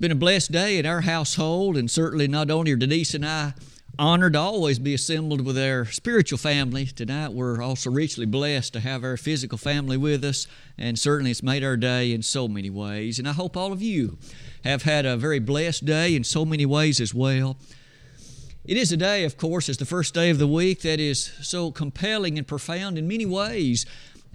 been a blessed day in our household, and certainly not only are Denise and I honored to always be assembled with our spiritual family. Tonight, we're also richly blessed to have our physical family with us, and certainly it's made our day in so many ways. And I hope all of you have had a very blessed day in so many ways as well. It is a day, of course, it's the first day of the week that is so compelling and profound in many ways.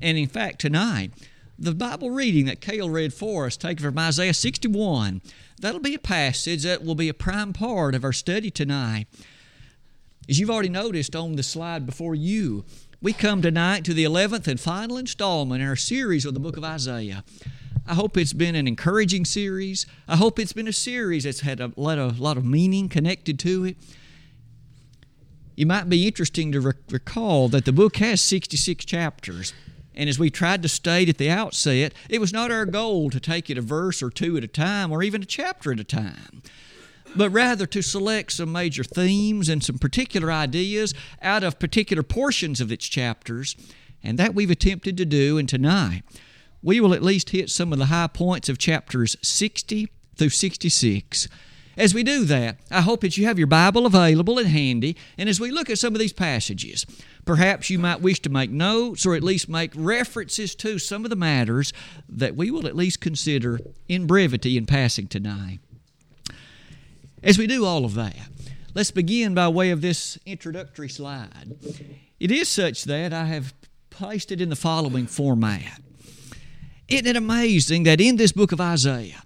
And in fact, tonight, the Bible reading that Cale read for us, taken from Isaiah 61, that'll be a passage that will be a prime part of our study tonight. As you've already noticed on the slide before you, we come tonight to the 11th and final installment in our series of the book of Isaiah. I hope it's been an encouraging series. I hope it's been a series that's had a lot of, lot of meaning connected to it. It might be interesting to recall that the book has 66 chapters. And as we tried to state at the outset, it was not our goal to take it a verse or two at a time or even a chapter at a time, but rather to select some major themes and some particular ideas out of particular portions of its chapters. And that we've attempted to do. And tonight, we will at least hit some of the high points of chapters 60 through 66. As we do that, I hope that you have your Bible available and handy, and as we look at some of these passages, perhaps you might wish to make notes or at least make references to some of the matters that we will at least consider in brevity in passing tonight. As we do all of that, let's begin by way of this introductory slide. It is such that I have placed it in the following format. Isn't it amazing that in this book of Isaiah,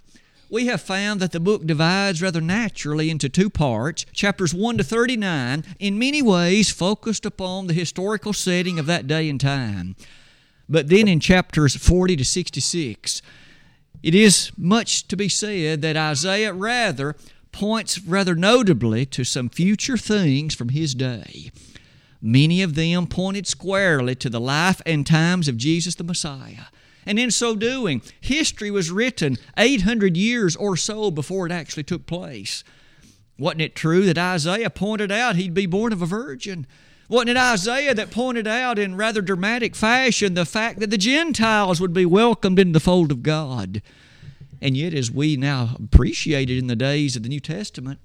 we have found that the book divides rather naturally into two parts. Chapters 1 to 39, in many ways, focused upon the historical setting of that day and time. But then in chapters 40 to 66, it is much to be said that Isaiah rather points rather notably to some future things from his day. Many of them pointed squarely to the life and times of Jesus the Messiah. And in so doing, history was written 800 years or so before it actually took place. Wasn't it true that Isaiah pointed out he'd be born of a virgin? Wasn't it Isaiah that pointed out in rather dramatic fashion the fact that the Gentiles would be welcomed into the fold of God? And yet, as we now appreciate it in the days of the New Testament,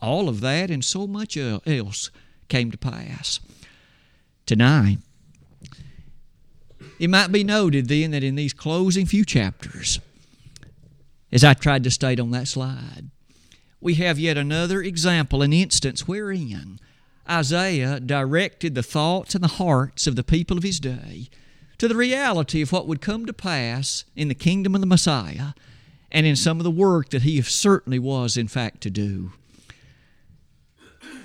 all of that and so much else came to pass. Tonight, it might be noted then that in these closing few chapters, as I tried to state on that slide, we have yet another example, an instance wherein Isaiah directed the thoughts and the hearts of the people of his day to the reality of what would come to pass in the kingdom of the Messiah and in some of the work that he certainly was, in fact, to do.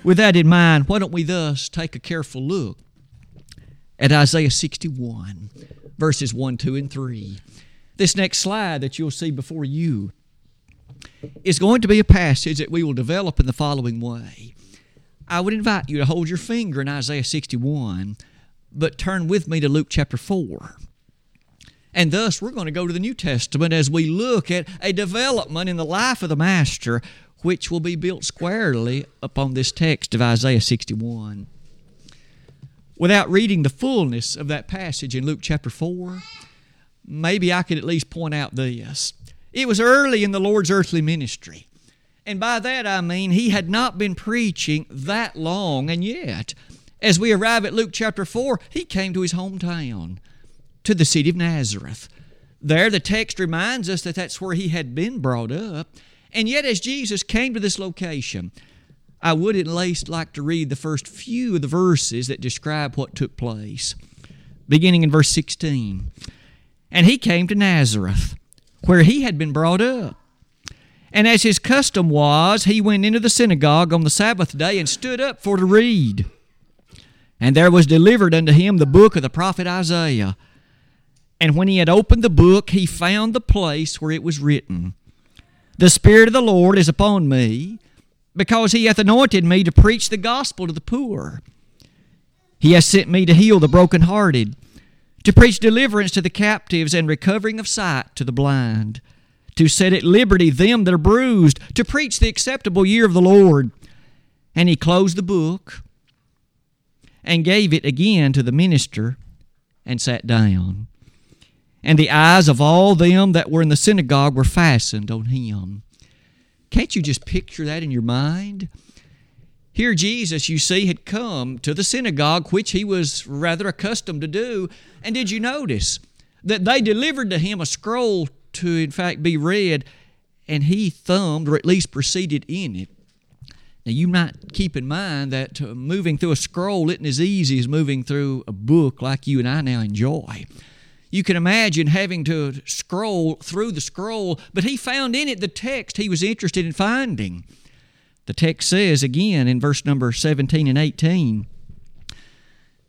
With that in mind, why don't we thus take a careful look at Isaiah 61, verses 1, 2, and 3. This next slide that you'll see before you is going to be a passage that we will develop in the following way. I would invite you to hold your finger in Isaiah 61, but turn with me to Luke chapter 4. And thus, we're going to go to the New Testament as we look at a development in the life of the Master, which will be built squarely upon this text of Isaiah 61 without reading the fullness of that passage in Luke chapter 4, maybe I could at least point out this. It was early in the Lord's earthly ministry. And by that I mean he had not been preaching that long, and yet, as we arrive at Luke chapter 4, he came to his hometown, to the city of Nazareth. There, the text reminds us that that's where he had been brought up. And yet, as Jesus came to this location, I would at least like to read the first few of the verses that describe what took place. Beginning in verse 16. And he came to Nazareth, where he had been brought up. And as his custom was, he went into the synagogue on the Sabbath day and stood up for to read. And there was delivered unto him the book of the prophet Isaiah. And when he had opened the book, he found the place where it was written The Spirit of the Lord is upon me because he hath anointed me to preach the gospel to the poor. He hath sent me to heal the brokenhearted, to preach deliverance to the captives and recovering of sight to the blind, to set at liberty them that are bruised, to preach the acceptable year of the Lord. And he closed the book and gave it again to the minister and sat down. And the eyes of all them that were in the synagogue were fastened on him. Can't you just picture that in your mind? Here, Jesus, you see, had come to the synagogue, which he was rather accustomed to do. And did you notice that they delivered to him a scroll to, in fact, be read, and he thumbed, or at least proceeded in it? Now, you might keep in mind that uh, moving through a scroll isn't as easy as moving through a book like you and I now enjoy. You can imagine having to scroll through the scroll, but he found in it the text he was interested in finding. The text says again in verse number 17 and 18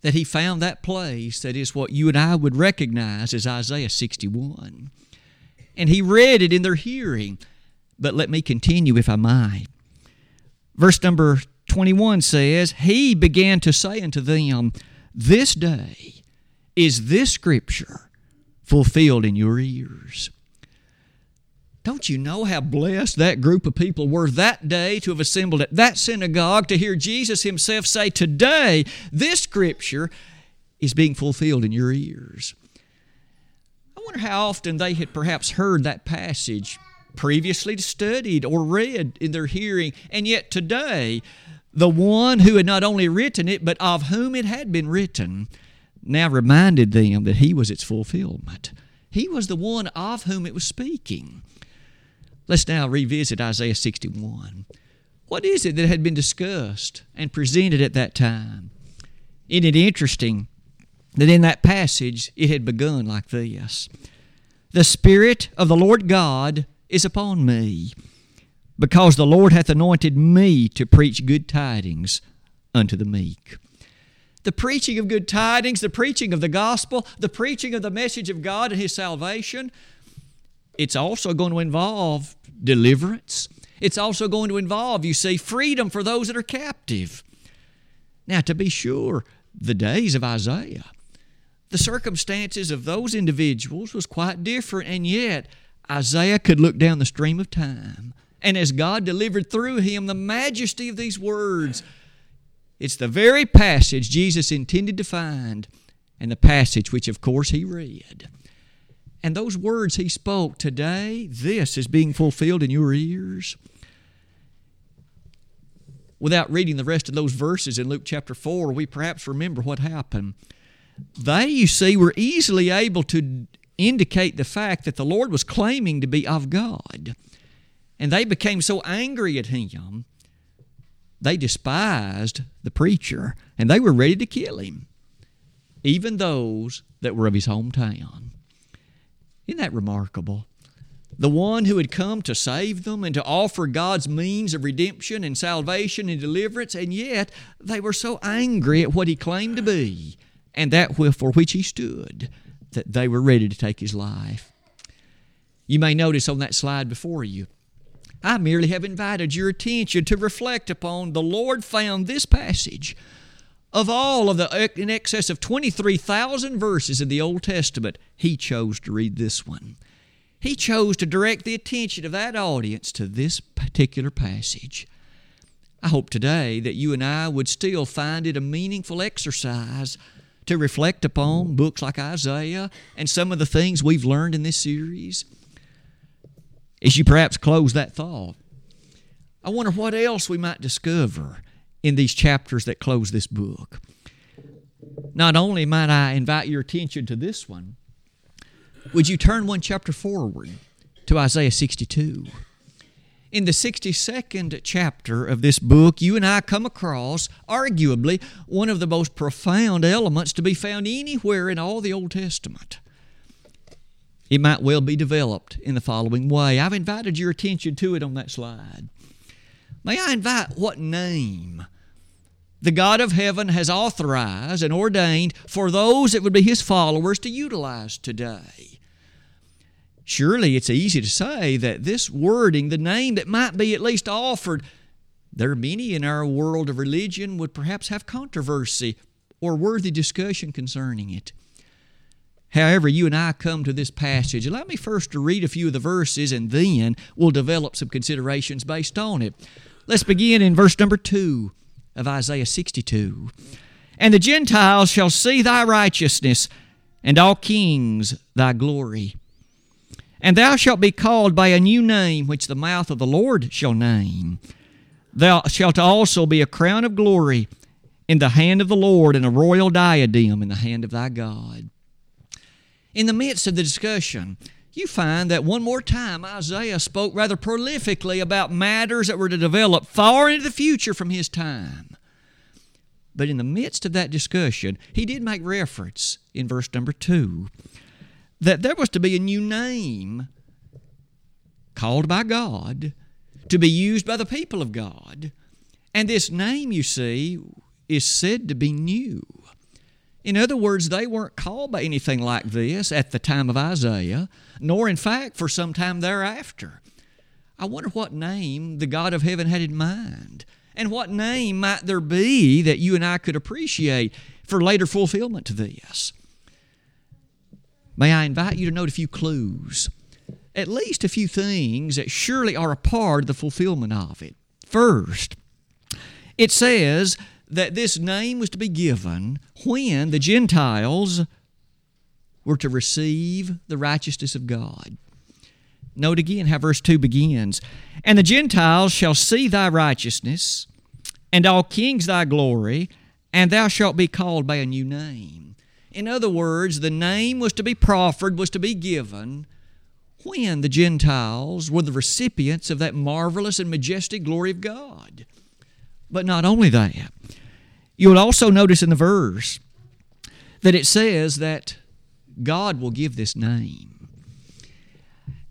that he found that place that is what you and I would recognize as Isaiah 61. And he read it in their hearing. But let me continue, if I might. Verse number 21 says, He began to say unto them, This day is this scripture fulfilled in your ears. Don't you know how blessed that group of people were that day to have assembled at that synagogue to hear Jesus himself say, Today, this scripture is being fulfilled in your ears? I wonder how often they had perhaps heard that passage previously studied or read in their hearing, and yet today, the one who had not only written it, but of whom it had been written, now reminded them that he was its fulfillment. He was the one of whom it was speaking. Let's now revisit Isaiah 61. What is it that had been discussed and presented at that time? Isn't it interesting that in that passage it had begun like this? The Spirit of the Lord God is upon me, because the Lord hath anointed me to preach good tidings unto the meek. The preaching of good tidings, the preaching of the gospel, the preaching of the message of God and His salvation, it's also going to involve deliverance. It's also going to involve, you see, freedom for those that are captive. Now, to be sure, the days of Isaiah, the circumstances of those individuals was quite different, and yet Isaiah could look down the stream of time, and as God delivered through him the majesty of these words, it's the very passage Jesus intended to find, and the passage which, of course, he read. And those words he spoke today, this is being fulfilled in your ears. Without reading the rest of those verses in Luke chapter 4, we perhaps remember what happened. They, you see, were easily able to indicate the fact that the Lord was claiming to be of God. And they became so angry at him, they despised the preacher and they were ready to kill him, even those that were of his hometown. Isn't that remarkable? The one who had come to save them and to offer God's means of redemption and salvation and deliverance, and yet they were so angry at what he claimed to be and that for which he stood that they were ready to take his life. You may notice on that slide before you, I merely have invited your attention to reflect upon the Lord found this passage. Of all of the uh, in excess of 23,000 verses in the Old Testament, he chose to read this one. He chose to direct the attention of that audience to this particular passage. I hope today that you and I would still find it a meaningful exercise to reflect upon books like Isaiah and some of the things we've learned in this series? As you perhaps close that thought, I wonder what else we might discover in these chapters that close this book. Not only might I invite your attention to this one, would you turn one chapter forward to Isaiah 62? in the 62nd chapter of this book, you and I come across arguably one of the most profound elements to be found anywhere in all the Old Testament. It might well be developed in the following way. I've invited your attention to it on that slide. May I invite what name the God of heaven has authorized and ordained for those that would be His followers to utilize today? Surely it's easy to say that this wording, the name that might be at least offered, there are many in our world of religion would perhaps have controversy or worthy discussion concerning it. However, you and I come to this passage. Allow me first to read a few of the verses and then we'll develop some considerations based on it. Let's begin in verse number 2 of Isaiah 62. And the Gentiles shall see thy righteousness, and all kings thy glory. And thou shalt be called by a new name, which the mouth of the Lord shall name. Thou shalt also be a crown of glory in the hand of the Lord, and a royal diadem in the hand of thy God. In the midst of the discussion, you find that one more time Isaiah spoke rather prolifically about matters that were to develop far into the future from his time. But in the midst of that discussion, he did make reference in verse number 2 that there was to be a new name called by God to be used by the people of God. And this name, you see, is said to be new. In other words, they weren't called by anything like this at the time of Isaiah, nor in fact for some time thereafter. I wonder what name the God of heaven had in mind, and what name might there be that you and I could appreciate for later fulfillment to this. May I invite you to note a few clues, at least a few things that surely are a part of the fulfillment of it. First, it says that this name was to be given when the Gentiles were to receive the righteousness of God. Note again how verse 2 begins And the Gentiles shall see thy righteousness, and all kings thy glory, and thou shalt be called by a new name. In other words, the name was to be proffered, was to be given when the Gentiles were the recipients of that marvelous and majestic glory of God. But not only that, you will also notice in the verse that it says that God will give this name.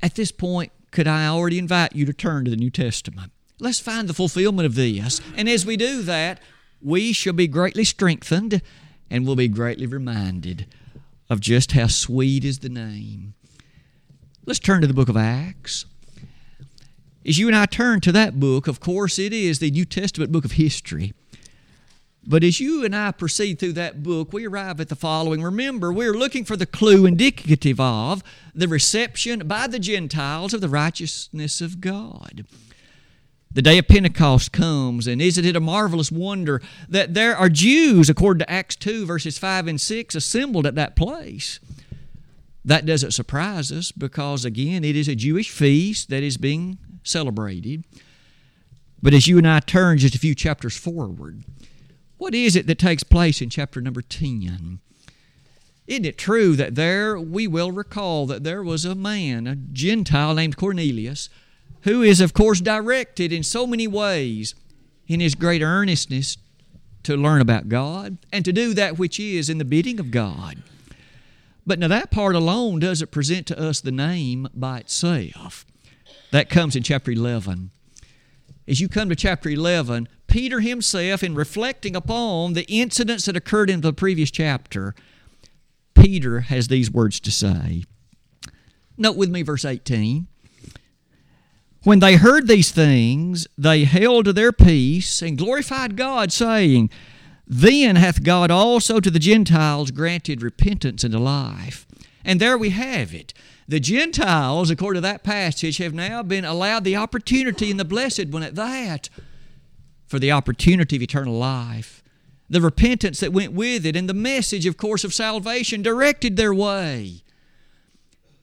At this point, could I already invite you to turn to the New Testament? Let's find the fulfillment of this. And as we do that, we shall be greatly strengthened and will be greatly reminded of just how sweet is the name. Let's turn to the book of Acts. As you and I turn to that book, of course, it is the New Testament book of history. But as you and I proceed through that book, we arrive at the following. Remember, we're looking for the clue indicative of the reception by the Gentiles of the righteousness of God. The day of Pentecost comes, and isn't it a marvelous wonder that there are Jews, according to Acts 2, verses 5 and 6, assembled at that place? That doesn't surprise us because, again, it is a Jewish feast that is being celebrated. But as you and I turn just a few chapters forward, what is it that takes place in chapter number 10? Isn't it true that there we will recall that there was a man, a Gentile named Cornelius, who is, of course, directed in so many ways in his great earnestness to learn about God and to do that which is in the bidding of God. But now that part alone doesn't present to us the name by itself. That comes in chapter 11. As you come to chapter 11, Peter himself, in reflecting upon the incidents that occurred in the previous chapter, Peter has these words to say. Note with me verse 18. When they heard these things, they held to their peace and glorified God, saying, Then hath God also to the Gentiles granted repentance unto life. And there we have it. The Gentiles, according to that passage, have now been allowed the opportunity and the blessed one at that for the opportunity of eternal life, the repentance that went with it, and the message, of course, of salvation directed their way.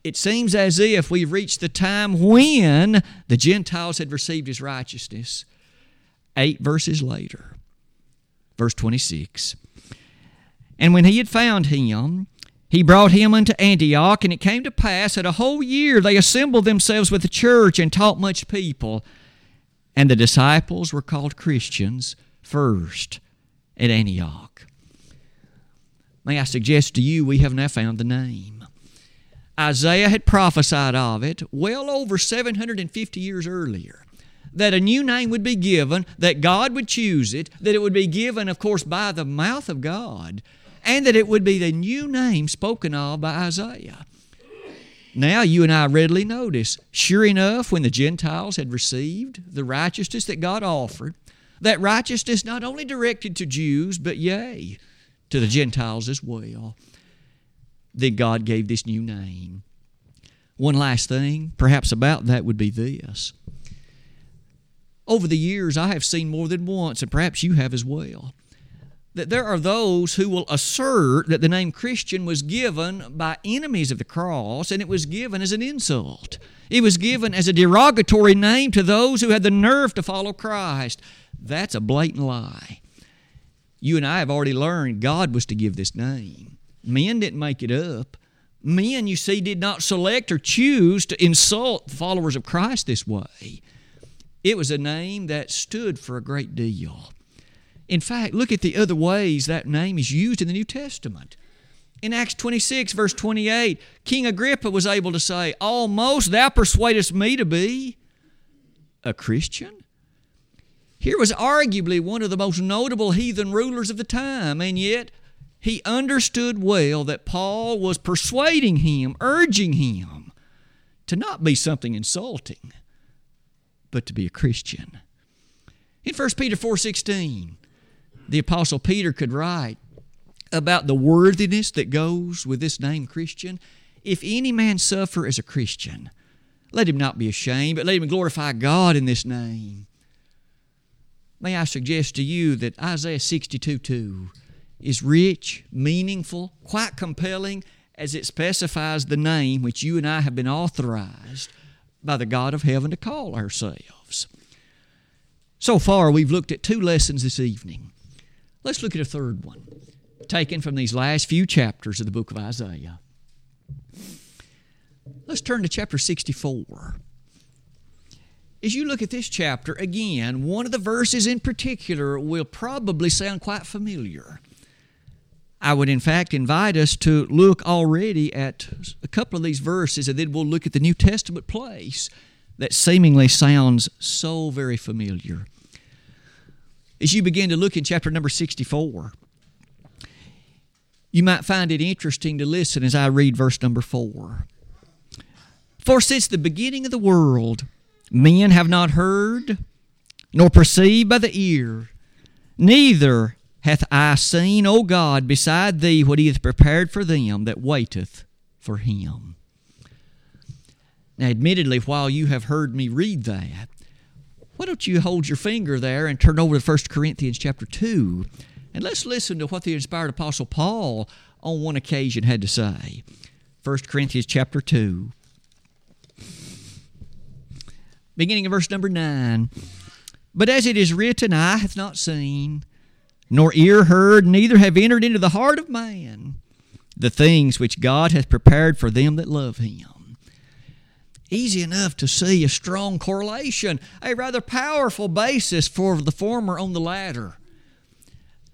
It seems as if we've reached the time when the Gentiles had received his righteousness. Eight verses later, verse 26. And when he had found him, he brought him unto Antioch, and it came to pass that a whole year they assembled themselves with the church and taught much people. And the disciples were called Christians first at Antioch. May I suggest to you, we have now found the name. Isaiah had prophesied of it well over 750 years earlier that a new name would be given, that God would choose it, that it would be given, of course, by the mouth of God, and that it would be the new name spoken of by Isaiah. Now you and I readily notice, sure enough, when the Gentiles had received the righteousness that God offered, that righteousness not only directed to Jews, but yea, to the Gentiles as well, then God gave this new name. One last thing, perhaps about that, would be this. Over the years, I have seen more than once, and perhaps you have as well, that there are those who will assert that the name Christian was given by enemies of the cross and it was given as an insult. It was given as a derogatory name to those who had the nerve to follow Christ. That's a blatant lie. You and I have already learned God was to give this name. Men didn't make it up. Men, you see, did not select or choose to insult followers of Christ this way. It was a name that stood for a great deal. In fact, look at the other ways that name is used in the New Testament. In Acts 26, verse 28, King Agrippa was able to say, Almost thou persuadest me to be a Christian. Here was arguably one of the most notable heathen rulers of the time, and yet he understood well that Paul was persuading him, urging him to not be something insulting, but to be a Christian. In 1 Peter 4:16, the apostle Peter could write about the worthiness that goes with this name Christian. If any man suffer as a Christian, let him not be ashamed, but let him glorify God in this name. May I suggest to you that Isaiah 62 2 is rich, meaningful, quite compelling as it specifies the name which you and I have been authorized by the God of heaven to call ourselves. So far, we've looked at two lessons this evening. Let's look at a third one, taken from these last few chapters of the book of Isaiah. Let's turn to chapter 64. As you look at this chapter, again, one of the verses in particular will probably sound quite familiar. I would, in fact, invite us to look already at a couple of these verses, and then we'll look at the New Testament place that seemingly sounds so very familiar as you begin to look in chapter number 64, you might find it interesting to listen as I read verse number 4. For since the beginning of the world, men have not heard, nor perceived by the ear, neither hath eye seen, O God, beside thee, what he hath prepared for them that waiteth for him. Now, admittedly, while you have heard me read that, why don't you hold your finger there and turn over to 1 Corinthians chapter 2 and let's listen to what the inspired apostle Paul on one occasion had to say. 1 Corinthians chapter 2 beginning in verse number 9. But as it is written, Eye hath not seen, nor ear heard, neither have entered into the heart of man the things which God hath prepared for them that love him easy enough to see a strong correlation, a rather powerful basis for the former on the latter.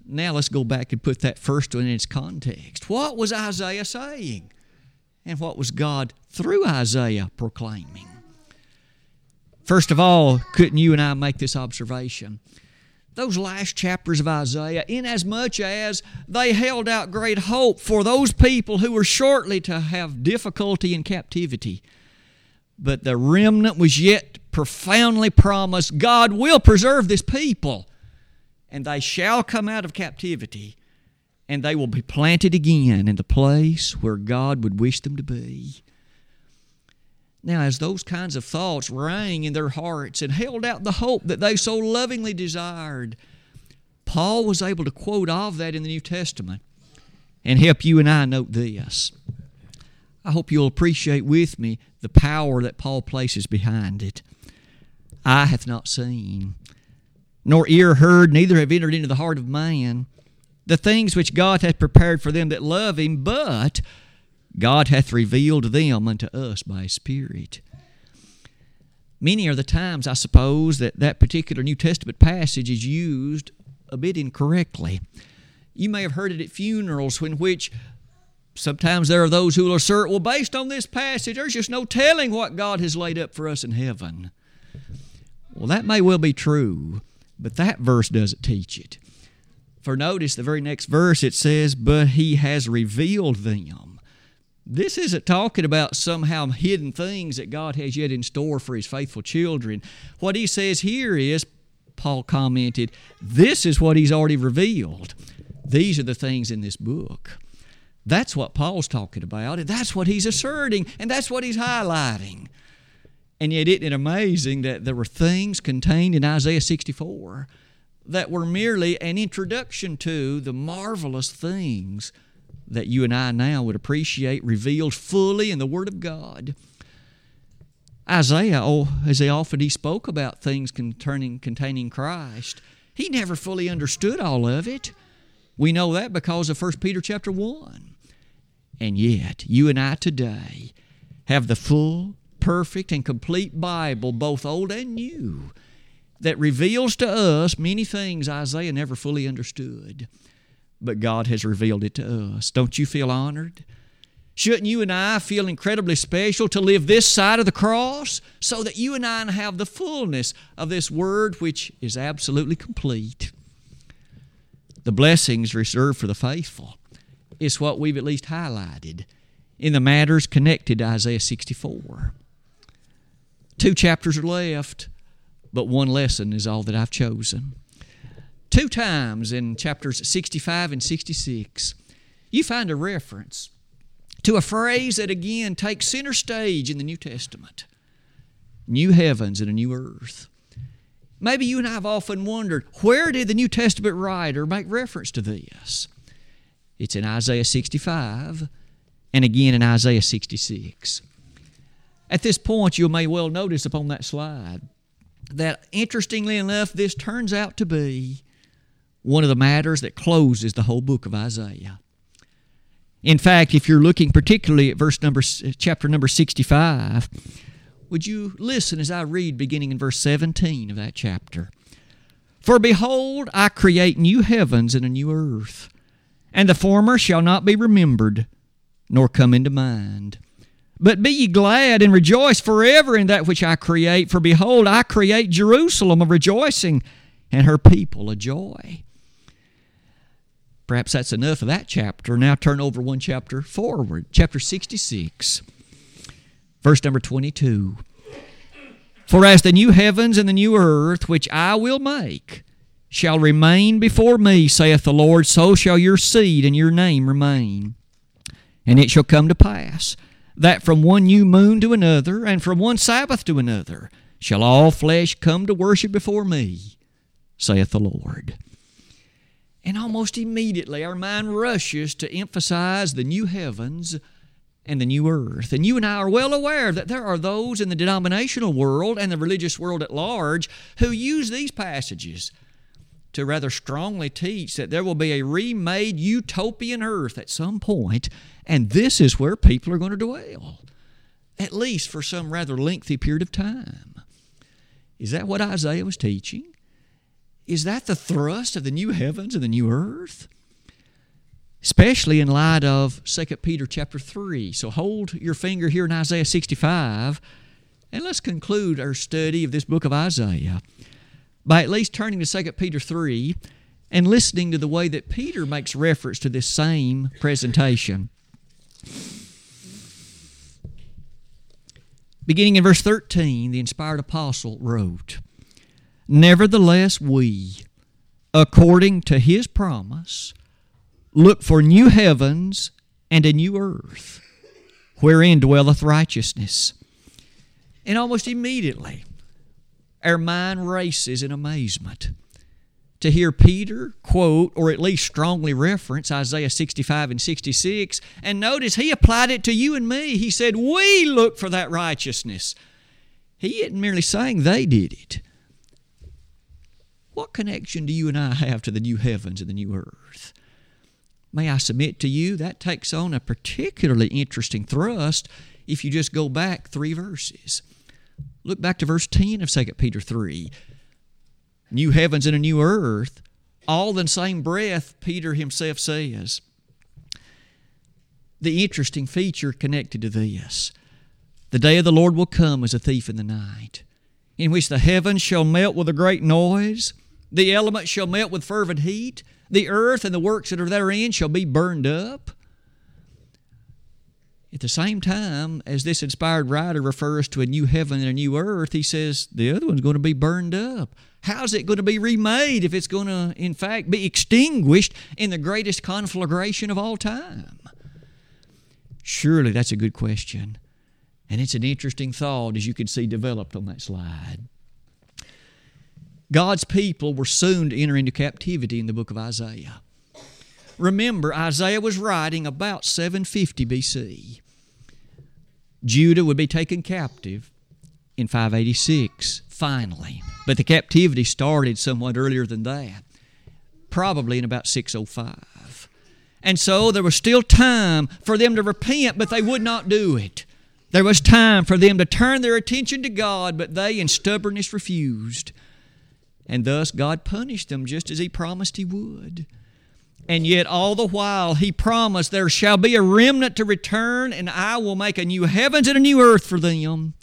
Now let's go back and put that first one in its context. What was Isaiah saying? And what was God through Isaiah proclaiming? First of all, couldn't you and I make this observation? Those last chapters of Isaiah, inasmuch as they held out great hope for those people who were shortly to have difficulty in captivity, but the remnant was yet profoundly promised God will preserve this people, and they shall come out of captivity, and they will be planted again in the place where God would wish them to be. Now, as those kinds of thoughts rang in their hearts and held out the hope that they so lovingly desired, Paul was able to quote of that in the New Testament and help you and I note this. I hope you'll appreciate with me the power that Paul places behind it. Eye hath not seen, nor ear heard, neither have entered into the heart of man the things which God hath prepared for them that love him, but God hath revealed them unto us by His Spirit. Many are the times, I suppose, that that particular New Testament passage is used a bit incorrectly. You may have heard it at funerals in which Sometimes there are those who will assert, well, based on this passage, there's just no telling what God has laid up for us in heaven. Well, that may well be true, but that verse doesn't teach it. For notice the very next verse it says, But he has revealed them. This isn't talking about somehow hidden things that God has yet in store for his faithful children. What he says here is, Paul commented, this is what he's already revealed. These are the things in this book. That's what Paul's talking about, and that's what he's asserting, and that's what he's highlighting. And yet, isn't it amazing that there were things contained in Isaiah 64 that were merely an introduction to the marvelous things that you and I now would appreciate revealed fully in the Word of God. Isaiah, oh, as he often he spoke about things containing, containing Christ, he never fully understood all of it. We know that because of 1 Peter chapter 1. And yet, you and I today have the full, perfect, and complete Bible, both old and new, that reveals to us many things Isaiah never fully understood. But God has revealed it to us. Don't you feel honored? Shouldn't you and I feel incredibly special to live this side of the cross so that you and I have the fullness of this word which is absolutely complete? The blessings reserved for the faithful is what we've at least highlighted in the matters connected to Isaiah 64. Two chapters are left, but one lesson is all that I've chosen. Two times in chapters 65 and 66, you find a reference to a phrase that again takes center stage in the New Testament new heavens and a new earth. Maybe you and I have often wondered where did the New Testament writer make reference to this? It's in Isaiah 65 and again in Isaiah 66. At this point, you may well notice upon that slide that interestingly enough, this turns out to be one of the matters that closes the whole book of Isaiah. In fact, if you're looking particularly at verse number uh, chapter number 65, would you listen as I read beginning in verse 17 of that chapter? For behold, I create new heavens and a new earth, and the former shall not be remembered, nor come into mind. But be ye glad and rejoice forever in that which I create, for behold, I create Jerusalem a rejoicing, and her people a joy. Perhaps that's enough of that chapter. Now turn over one chapter forward, chapter 66, verse number 22. For as the new heavens and the new earth, which I will make, shall remain before me, saith the Lord, so shall your seed and your name remain. And it shall come to pass that from one new moon to another, and from one Sabbath to another, shall all flesh come to worship before me, saith the Lord. And almost immediately our mind rushes to emphasize the new heavens and the new earth. And you and I are well aware that there are those in the denominational world and the religious world at large who use these passages to rather strongly teach that there will be a remade utopian earth at some point, and this is where people are going to dwell, at least for some rather lengthy period of time. Is that what Isaiah was teaching? Is that the thrust of the new heavens and the new earth? Especially in light of 2 Peter chapter 3. So hold your finger here in Isaiah 65 and let's conclude our study of this book of Isaiah by at least turning to 2 Peter 3 and listening to the way that Peter makes reference to this same presentation. Beginning in verse 13, the inspired apostle wrote, Nevertheless, we, according to his promise, look for new heavens and a new earth, wherein dwelleth righteousness. And almost immediately, our mind races in amazement to hear Peter quote, or at least strongly reference Isaiah 65 and 66. And notice he applied it to you and me. He said, We look for that righteousness. He isn't merely saying they did it, what connection do you and I have to the new heavens and the new earth? May I submit to you that takes on a particularly interesting thrust if you just go back three verses. Look back to verse 10 of 2 Peter 3. New heavens and a new earth, all in the same breath, Peter himself says. The interesting feature connected to this the day of the Lord will come as a thief in the night, in which the heavens shall melt with a great noise the elements shall melt with fervent heat. The earth and the works that are therein shall be burned up. At the same time, as this inspired writer refers to a new heaven and a new earth, he says the other one's going to be burned up. How's it going to be remade if it's going to, in fact, be extinguished in the greatest conflagration of all time? Surely that's a good question. And it's an interesting thought, as you can see developed on that slide. God's people were soon to enter into captivity in the book of Isaiah. Remember, Isaiah was writing about 750 BC. Judah would be taken captive in 586, finally. But the captivity started somewhat earlier than that, probably in about 605. And so there was still time for them to repent, but they would not do it. There was time for them to turn their attention to God, but they in stubbornness refused. And thus God punished them just as He promised He would. And yet, all the while, He promised, There shall be a remnant to return, and I will make a new heavens and a new earth for them.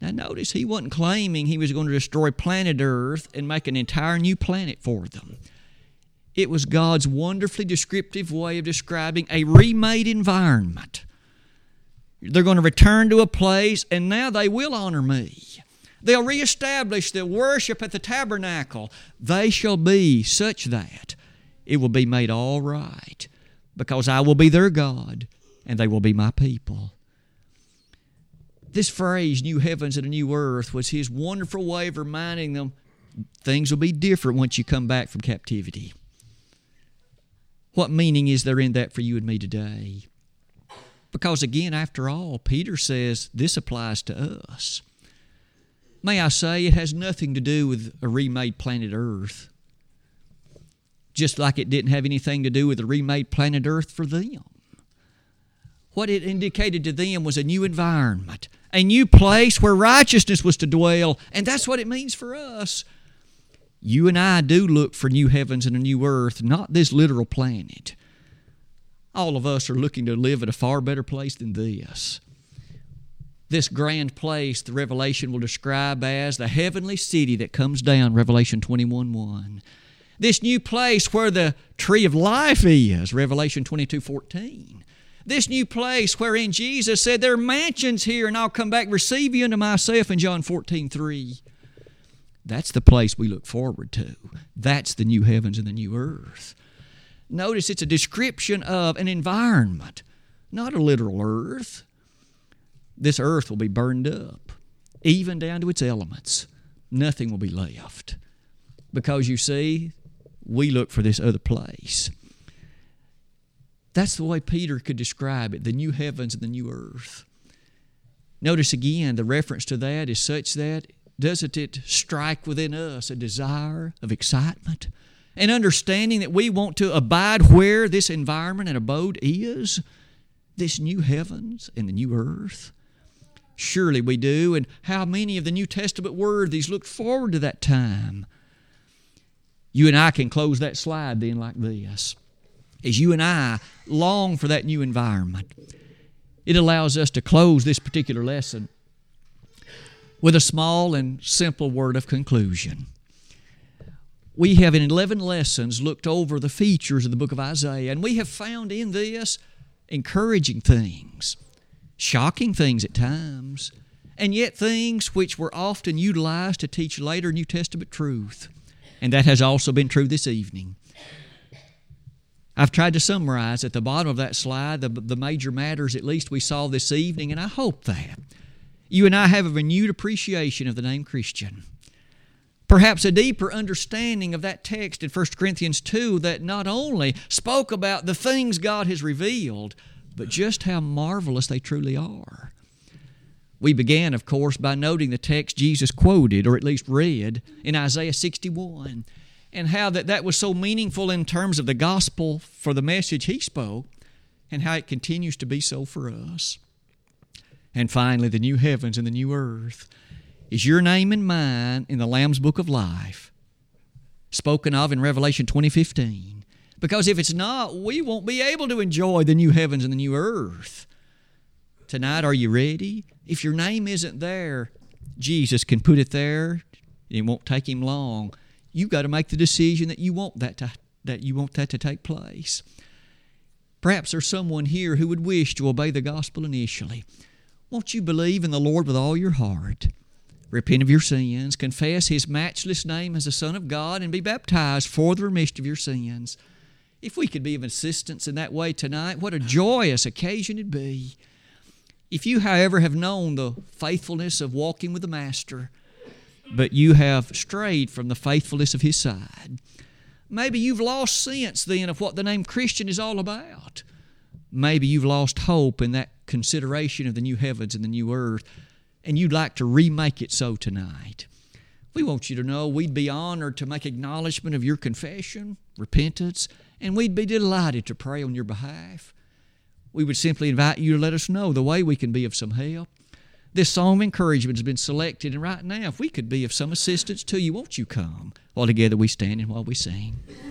Now, notice He wasn't claiming He was going to destroy planet Earth and make an entire new planet for them. It was God's wonderfully descriptive way of describing a remade environment. They're going to return to a place, and now they will honor me. They'll reestablish the worship at the tabernacle. They shall be such that it will be made all right because I will be their God and they will be my people. This phrase, new heavens and a new earth, was his wonderful way of reminding them things will be different once you come back from captivity. What meaning is there in that for you and me today? Because again, after all, Peter says this applies to us. May I say, it has nothing to do with a remade planet Earth. Just like it didn't have anything to do with a remade planet Earth for them. What it indicated to them was a new environment, a new place where righteousness was to dwell, and that's what it means for us. You and I do look for new heavens and a new earth, not this literal planet. All of us are looking to live at a far better place than this. This grand place, the Revelation will describe as the heavenly city that comes down, Revelation 21 1. This new place where the tree of life is, Revelation 22 14 this new place wherein Jesus said, There are mansions here, and I'll come back receive you unto myself in John 14 3. That's the place we look forward to. That's the new heavens and the new earth. Notice it's a description of an environment, not a literal earth. This earth will be burned up, even down to its elements. Nothing will be left. Because you see, we look for this other place. That's the way Peter could describe it the new heavens and the new earth. Notice again, the reference to that is such that doesn't it strike within us a desire of excitement? An understanding that we want to abide where this environment and abode is? This new heavens and the new earth? Surely we do. And how many of the New Testament worthies looked forward to that time? You and I can close that slide then like this. As you and I long for that new environment, it allows us to close this particular lesson with a small and simple word of conclusion. We have in 11 lessons looked over the features of the book of Isaiah, and we have found in this encouraging things, shocking things at times, and yet things which were often utilized to teach later New Testament truth. And that has also been true this evening. I've tried to summarize at the bottom of that slide the, the major matters, at least we saw this evening, and I hope that you and I have a renewed appreciation of the name Christian. Perhaps a deeper understanding of that text in 1 Corinthians 2 that not only spoke about the things God has revealed, but just how marvelous they truly are. We began, of course, by noting the text Jesus quoted, or at least read, in Isaiah 61, and how that, that was so meaningful in terms of the gospel for the message he spoke, and how it continues to be so for us. And finally, the new heavens and the new earth. Is your name and mine in the Lamb's Book of Life, spoken of in Revelation 2015? Because if it's not, we won't be able to enjoy the new heavens and the new earth. Tonight, are you ready? If your name isn't there, Jesus can put it there. It won't take him long. You've got to make the decision that you want that to, that you want that to take place. Perhaps there's someone here who would wish to obey the gospel initially. Won't you believe in the Lord with all your heart? Repent of your sins, confess His matchless name as the Son of God, and be baptized for the remission of your sins. If we could be of assistance in that way tonight, what a joyous occasion it'd be. If you, however, have known the faithfulness of walking with the Master, but you have strayed from the faithfulness of His side. Maybe you've lost sense then of what the name Christian is all about. Maybe you've lost hope in that consideration of the new heavens and the new earth, and you'd like to remake it so tonight. We want you to know we'd be honored to make acknowledgement of your confession, repentance, and we'd be delighted to pray on your behalf. We would simply invite you to let us know the way we can be of some help. This song of encouragement has been selected, and right now, if we could be of some assistance to you, won't you come while together we stand and while we sing?